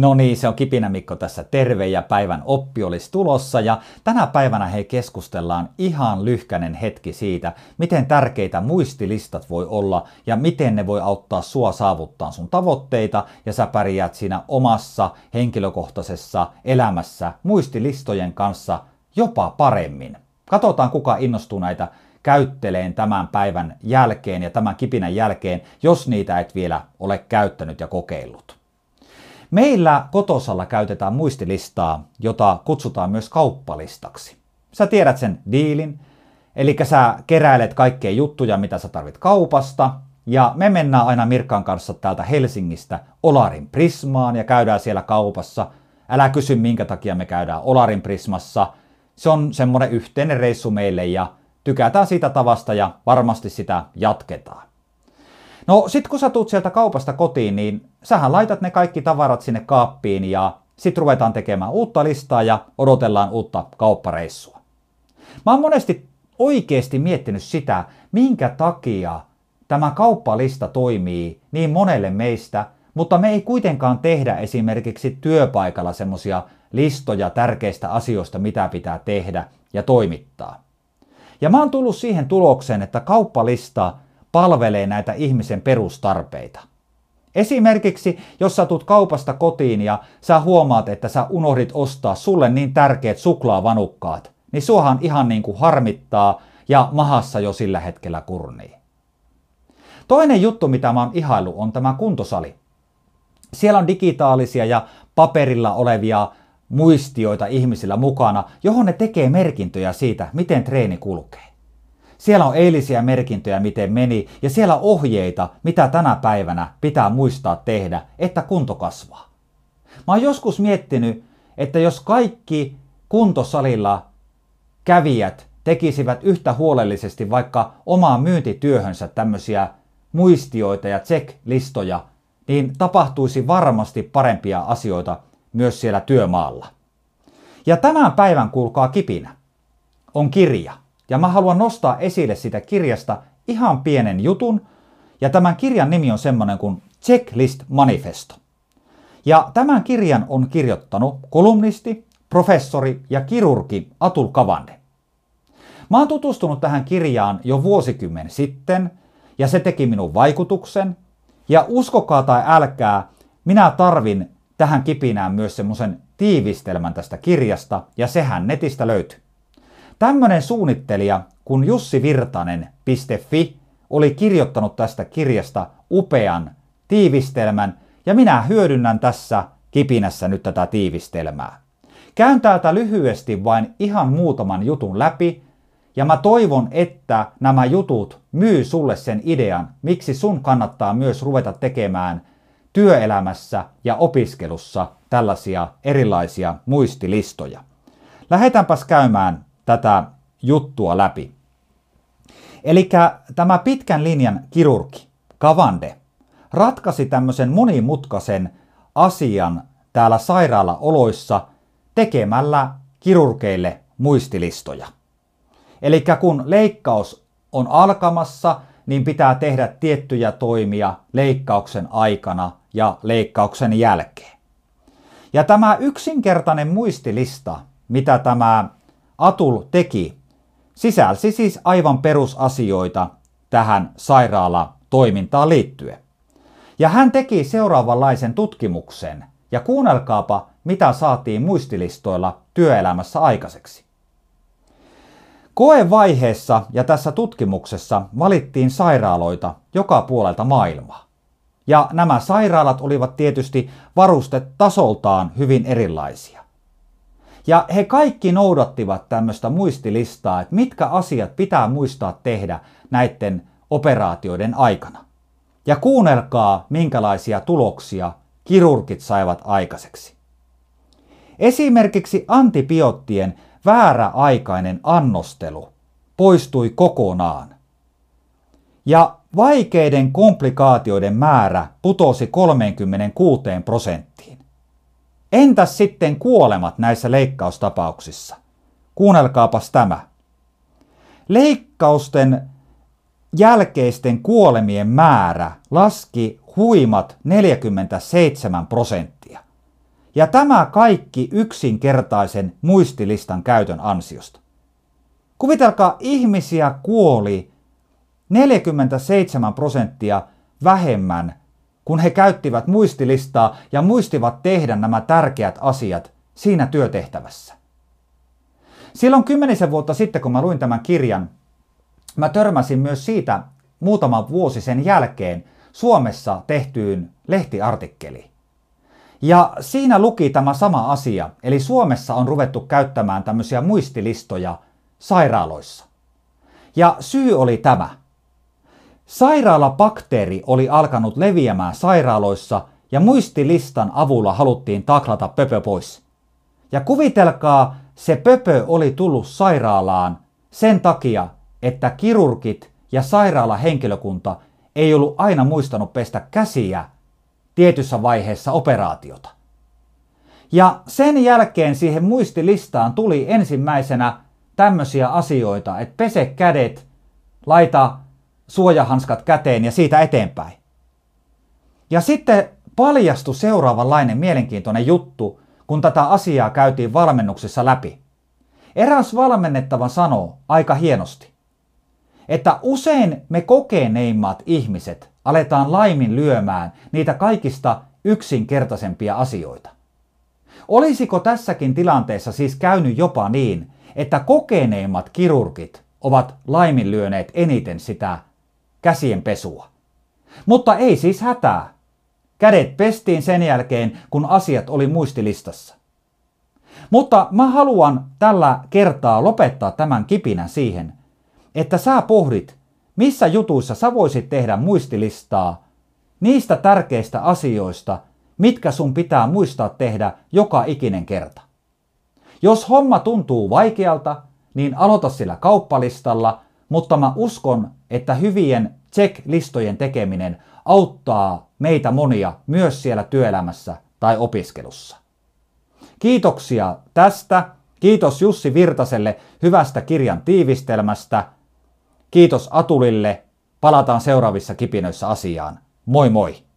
No niin, se on Kipinä Mikko tässä terve ja päivän oppi olisi tulossa ja tänä päivänä he keskustellaan ihan lyhkänen hetki siitä, miten tärkeitä muistilistat voi olla ja miten ne voi auttaa sua saavuttaa sun tavoitteita ja sä pärjäät siinä omassa henkilökohtaisessa elämässä muistilistojen kanssa jopa paremmin. Katsotaan kuka innostuu näitä käytteleen tämän päivän jälkeen ja tämän kipinän jälkeen, jos niitä et vielä ole käyttänyt ja kokeillut. Meillä kotosalla käytetään muistilistaa, jota kutsutaan myös kauppalistaksi. Sä tiedät sen diilin, eli sä keräilet kaikkea juttuja, mitä sä tarvit kaupasta, ja me mennään aina Mirkan kanssa täältä Helsingistä Olarin Prismaan ja käydään siellä kaupassa. Älä kysy minkä takia me käydään Olarin Prismassa. Se on semmoinen yhteinen reissu meille ja tykätään siitä tavasta ja varmasti sitä jatketaan. No sit kun sä tuut sieltä kaupasta kotiin, niin sähän laitat ne kaikki tavarat sinne kaappiin ja sit ruvetaan tekemään uutta listaa ja odotellaan uutta kauppareissua. Mä oon monesti oikeasti miettinyt sitä, minkä takia tämä kauppalista toimii niin monelle meistä, mutta me ei kuitenkaan tehdä esimerkiksi työpaikalla semmosia listoja tärkeistä asioista, mitä pitää tehdä ja toimittaa. Ja mä oon tullut siihen tulokseen, että kauppalista palvelee näitä ihmisen perustarpeita. Esimerkiksi, jos sä tulet kaupasta kotiin ja sä huomaat, että sä unohdit ostaa sulle niin tärkeät suklaavanukkaat, niin suohan ihan niin kuin harmittaa ja mahassa jo sillä hetkellä kurnii. Toinen juttu, mitä mä oon ihailu, on tämä kuntosali. Siellä on digitaalisia ja paperilla olevia muistioita ihmisillä mukana, johon ne tekee merkintöjä siitä, miten treeni kulkee. Siellä on eilisiä merkintöjä, miten meni, ja siellä on ohjeita, mitä tänä päivänä pitää muistaa tehdä, että kunto kasvaa. Mä oon joskus miettinyt, että jos kaikki kuntosalilla kävijät tekisivät yhtä huolellisesti vaikka omaan myyntityöhönsä tämmöisiä muistioita ja check-listoja, niin tapahtuisi varmasti parempia asioita myös siellä työmaalla. Ja tämän päivän kuulkaa kipinä on kirja. Ja mä haluan nostaa esille sitä kirjasta ihan pienen jutun. Ja tämän kirjan nimi on semmonen kuin Checklist Manifesto. Ja tämän kirjan on kirjoittanut kolumnisti, professori ja kirurgi Atul Kavande. Mä oon tutustunut tähän kirjaan jo vuosikymmen sitten, ja se teki minun vaikutuksen. Ja uskokaa tai älkää, minä tarvin tähän kipinään myös semmoisen tiivistelmän tästä kirjasta, ja sehän netistä löytyy. Tämmöinen suunnittelija kuin Jussi Virtanen.fi oli kirjoittanut tästä kirjasta upean tiivistelmän, ja minä hyödynnän tässä kipinässä nyt tätä tiivistelmää. Käyn täältä lyhyesti vain ihan muutaman jutun läpi, ja mä toivon, että nämä jutut myy sulle sen idean, miksi sun kannattaa myös ruveta tekemään työelämässä ja opiskelussa tällaisia erilaisia muistilistoja. Lähdetäänpäs käymään tätä juttua läpi. Eli tämä pitkän linjan kirurgi, Kavande, ratkaisi tämmöisen monimutkaisen asian täällä sairaalaoloissa tekemällä kirurgeille muistilistoja. Eli kun leikkaus on alkamassa, niin pitää tehdä tiettyjä toimia leikkauksen aikana ja leikkauksen jälkeen. Ja tämä yksinkertainen muistilista, mitä tämä Atul teki, sisälsi siis aivan perusasioita tähän sairaala-toimintaan liittyen. Ja hän teki seuraavanlaisen tutkimuksen, ja kuunnelkaapa, mitä saatiin muistilistoilla työelämässä aikaiseksi. Koevaiheessa ja tässä tutkimuksessa valittiin sairaaloita joka puolelta maailmaa. Ja nämä sairaalat olivat tietysti varustetasoltaan hyvin erilaisia. Ja he kaikki noudattivat tämmöistä muistilistaa, että mitkä asiat pitää muistaa tehdä näiden operaatioiden aikana. Ja kuunnelkaa, minkälaisia tuloksia kirurgit saivat aikaiseksi. Esimerkiksi antibioottien vääräaikainen annostelu poistui kokonaan. Ja vaikeiden komplikaatioiden määrä putosi 36 prosenttiin. Entäs sitten kuolemat näissä leikkaustapauksissa? Kuunnelkaapas tämä. Leikkausten jälkeisten kuolemien määrä laski huimat 47 prosenttia. Ja tämä kaikki yksinkertaisen muistilistan käytön ansiosta. Kuvitelkaa, ihmisiä kuoli 47 prosenttia vähemmän, kun he käyttivät muistilistaa ja muistivat tehdä nämä tärkeät asiat siinä työtehtävässä. Silloin kymmenisen vuotta sitten, kun mä luin tämän kirjan, mä törmäsin myös siitä muutama vuosi sen jälkeen Suomessa tehtyyn lehtiartikkeliin. Ja siinä luki tämä sama asia, eli Suomessa on ruvettu käyttämään tämmöisiä muistilistoja sairaaloissa. Ja syy oli tämä. Sairaalabakteeri oli alkanut leviämään sairaaloissa ja muistilistan avulla haluttiin taklata pöpö pois. Ja kuvitelkaa, se pöpö oli tullut sairaalaan sen takia, että kirurgit ja sairaalahenkilökunta ei ollut aina muistanut pestä käsiä tietyssä vaiheessa operaatiota. Ja sen jälkeen siihen muistilistaan tuli ensimmäisenä tämmöisiä asioita, että pese kädet, laita suojahanskat käteen ja siitä eteenpäin. Ja sitten paljastui seuraavanlainen mielenkiintoinen juttu, kun tätä asiaa käytiin valmennuksessa läpi. Eräs valmennettava sanoo aika hienosti, että usein me kokeneimmat ihmiset aletaan laimin lyömään niitä kaikista yksinkertaisempia asioita. Olisiko tässäkin tilanteessa siis käynyt jopa niin, että kokeneimmat kirurgit ovat laiminlyöneet eniten sitä käsien pesua? Mutta ei siis hätää. Kädet pestiin sen jälkeen, kun asiat oli muistilistassa. Mutta mä haluan tällä kertaa lopettaa tämän kipinän siihen, että sä pohdit, missä jutuissa sä voisit tehdä muistilistaa niistä tärkeistä asioista, mitkä sun pitää muistaa tehdä joka ikinen kerta. Jos homma tuntuu vaikealta, niin aloita sillä kauppalistalla, mutta mä uskon, että hyvien check-listojen tekeminen auttaa meitä monia myös siellä työelämässä tai opiskelussa. Kiitoksia tästä. Kiitos Jussi Virtaselle hyvästä kirjan tiivistelmästä. Kiitos Atulille. Palataan seuraavissa kipinöissä asiaan. Moi moi!